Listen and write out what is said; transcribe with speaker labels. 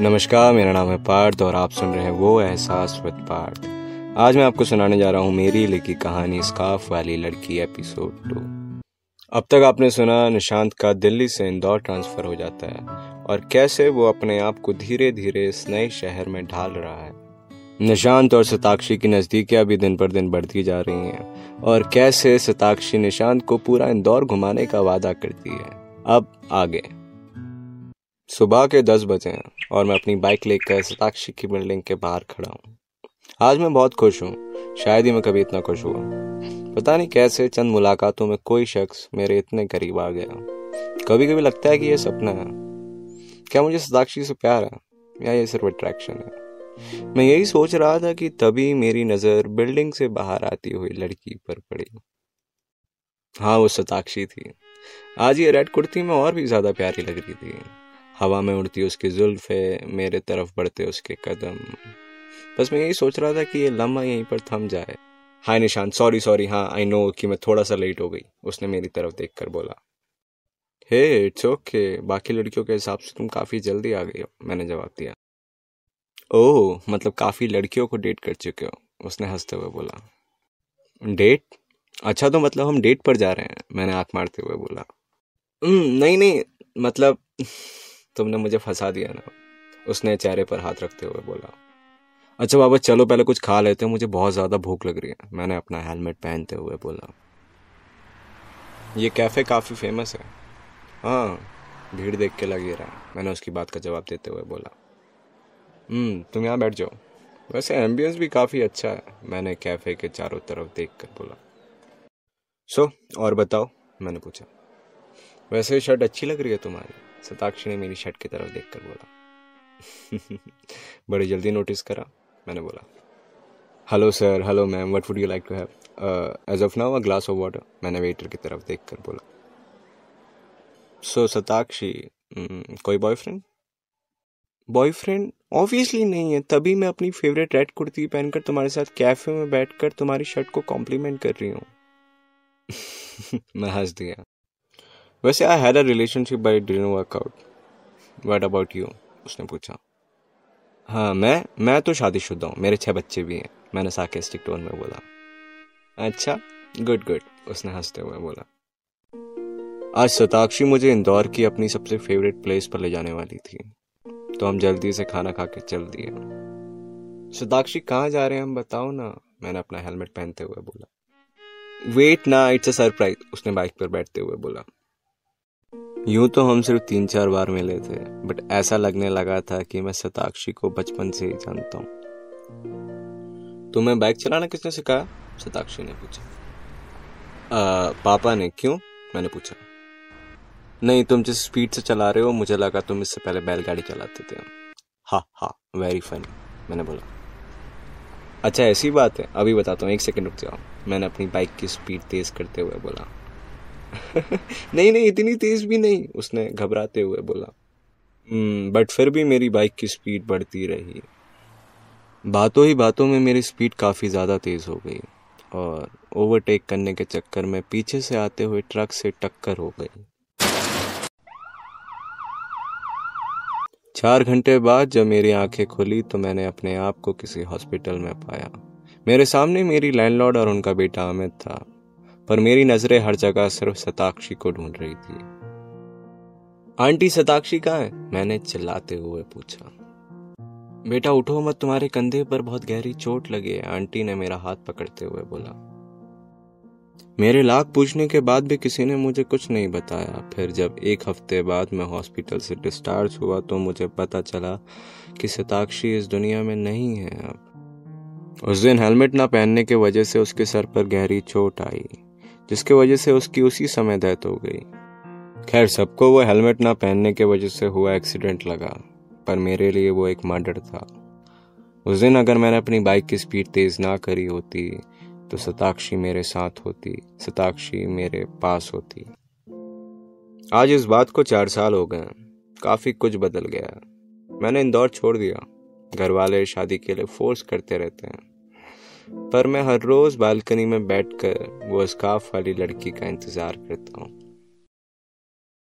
Speaker 1: नमस्कार, मेरा नाम है पार्थ और आप सुन रहे हैं वो एहसास विद पार्थ। आज मैं आपको सुनाने जा रहा हूँ मेरी लिखी कहानी स्काफ वाली लड़की, एपिसोड टू अब तक आपने सुना, निशांत का दिल्ली से इंदौर ट्रांसफ़र हो जाता है और कैसे वो अपने आप को धीरे धीरे इस नए शहर में ढाल रहा है। निशांत और सताक्षी की नज़दीकियाँ भी दिन पर दिन बढ़ती जा रही हैं और कैसे सताक्षी निशांत को पूरा इंदौर घुमाने का वादा करती है। अब आगे। सुबह के दस बजे हैं और मैं अपनी बाइक लेकर सताक्षी की बिल्डिंग के बाहर खड़ा हूँ। आज मैं बहुत खुश हूँ। शायद ही मैं कभी इतना खुश हुआ। पता नहीं कैसे चंद मुलाकातों में कोई शख्स मेरे इतने करीब आ गया। कभी कभी लगता है कि यह सपना है। क्या मुझे सताक्षी से प्यार है? या ये सिर्फ़ अट्रैक्शन है? मैं यही सोच रहा था कि तभी मेरी नज़र बिल्डिंग से बाहर आती हुई लड़की पर पड़ी। हाँ वो सताक्षी थी। आज ये रेड कुर्ती में और भी ज़्यादा प्यारी लग रही थी। हवा में उड़ती उसकी जुल्फे मेरे तरफ़ बढ़ते उसके कदम। बस मैं यही सोच रहा था कि ये लम्हा यहीं पर थम जाए। हाय निशान सॉरी सॉरी हाँ आई नो कि मैं थोड़ा सा लेट हो गई उसने मेरी तरफ़ देख कर बोला। हे इट्स ओके बाकी लड़कियों के हिसाब से तुम काफ़ी जल्दी आ गई हो मैंने जवाब दिया। ओह मतलब काफ़ी लड़कियों को डेट कर चुके हो उसने हँसते हुए बोला। डेट अच्छा तो मतलब हम डेट पर जा रहे हैं मैंने आँख मारते हुए बोला। हम्म, नहीं नहीं मतलब तुमने मुझे फंसा दिया ना। उसने चेहरे पर हाथ रखते हुए बोला अच्छा बाबा, चलो पहले कुछ खा लेते हैं, मुझे बहुत ज़्यादा भूख लग रही है। मैंने अपना हेलमेट पहनते हुए बोला, ये कैफ़े काफ़ी फ़ेमस है। हाँ भीड़ देख के लग ही रहा है। मैंने उसकी बात का जवाब देते हुए बोला हम्म तुम यहाँ बैठ जाओ। वैसे एम्बियंस भी काफ़ी अच्छा है। मैंने कैफ़े के चारों तरफ़ देख कर बोला, सो, और बताओ? मैंने पूछा, वैसे शर्ट अच्छी लग रही है तुम्हारी? सताक्षी ने मेरी शर्ट की तरफ़ देखकर बोला। बड़ी जल्दी नोटिस करा मैंने बोला। Hello sir hello ma'am what would you like to have as of now a glass of water मैंने वेटर की तरफ़ देखकर बोला। सो so, सताक्षी hmm, कोई बॉयफ्रेंड बॉयफ्रेंड ऑब्वियसली नहीं है। तभी मैं अपनी फेवरेट रेड कुर्ती पहनकर तुम्हारे साथ कैफ़े में बैठकर तुम्हारी शर्ट को कॉम्प्लीमेंट कर रही हूँ। मैं हंस दिया। वैसे I had a relationship but didn't work out what about you उसने पूछा। हाँ मैं मैं तो शादीशुदा हूँ। मेरे छह बच्चे भी हैं। मैंने साकेस्टिक टोन में बोला। अच्छा गुड गुड उसने हँसते हुए बोला। आज सताक्षी मुझे इंदौर की अपनी सबसे फेवरेट प्लेस पर ले जाने वाली थी। तो हम जल्दी से खाना खा के चल दिए। सताक्षी, कहाँ जा रहे हैं हम बताओ ना? मैंने अपना हेलमेट पहनते हुए बोला। वेट ना इट्स अ सरप्राइज़ उसने बाइक पर बैठते हुए बोला। यूँ तो हम सिर्फ़ तीन चार बार मिले थे बट ऐसा लगने लगा था कि मैं सताक्षी को बचपन से ही जानता हूँ। तुम्हें बाइक चलाना किसने सिखाया? सताक्षी ने पूछा। पापा ने, क्यों? मैंने पूछा। नहीं, तुम जिस स्पीड से चला रहे हो, मुझे लगा तुम इससे पहले बैलगाड़ी चलाते थे। हा हा वेरी फनी मैंने बोला। अच्छा ऐसी बात है, अभी बताता हूँ, एक सेकंड रुक जाओ। मैंने अपनी बाइक की स्पीड तेज करते हुए बोला। नहीं नहीं इतनी तेज भी नहीं उसने घबराते हुए बोला। बट हम्म, फिर भी मेरी बाइक की स्पीड बढ़ती रही। बातों ही बातों में मेरी स्पीड काफ़ी ज़्यादा तेज़ हो गई और ओवरटेक करने के चक्कर में पीछे से आते हुए ट्रक से टक्कर हो गई। चार घंटे बाद जब मेरी आँखें खुली तो मैंने अपने आप को किसी हॉस्पिटल में पाया। मेरे सामने मेरी लैंडलॉर्ड और उनका बेटा अमित था। पर मेरी नज़रें हर जगह सिर्फ़ सताक्षी को ढूंढ रही थी। आंटी, सताक्षी कहाँ है? मैंने चिल्लाते हुए पूछा। बेटा, उठो मत, तुम्हारे कंधे पर बहुत गहरी चोट लगी है, आंटी ने मेरा हाथ पकड़ते हुए बोला। मेरे लाख पूछने के बाद भी किसी ने मुझे कुछ नहीं बताया। फिर जब एक हफ़्ते बाद मैं हॉस्पिटल से डिस्चार्ज हुआ तो मुझे पता चला कि सताक्षी इस दुनिया में नहीं है अब। उस दिन हेलमेट ना पहनने के वजह से उसके सर पर गहरी चोट आई। जिसके वजह से उसकी उसी समय डेथ हो गई। खैर, सबको वो हेलमेट ना पहनने के वजह से हुआ एक्सीडेंट लगा, पर मेरे लिए वो एक मर्डर था। उस दिन अगर मैंने अपनी बाइक की स्पीड तेज ना करी होती तो सताक्षी मेरे साथ होती, सताक्षी मेरे पास होती। आज इस बात को चार साल हो गए, काफ़ी कुछ बदल गया। मैंने इंदौर छोड़ दिया। घर वाले शादी के लिए फोर्स करते रहते हैं। पर मैं हर रोज बालकनी में बैठकर वो स्काफ वाली लड़की का इंतज़ार करता हूँ।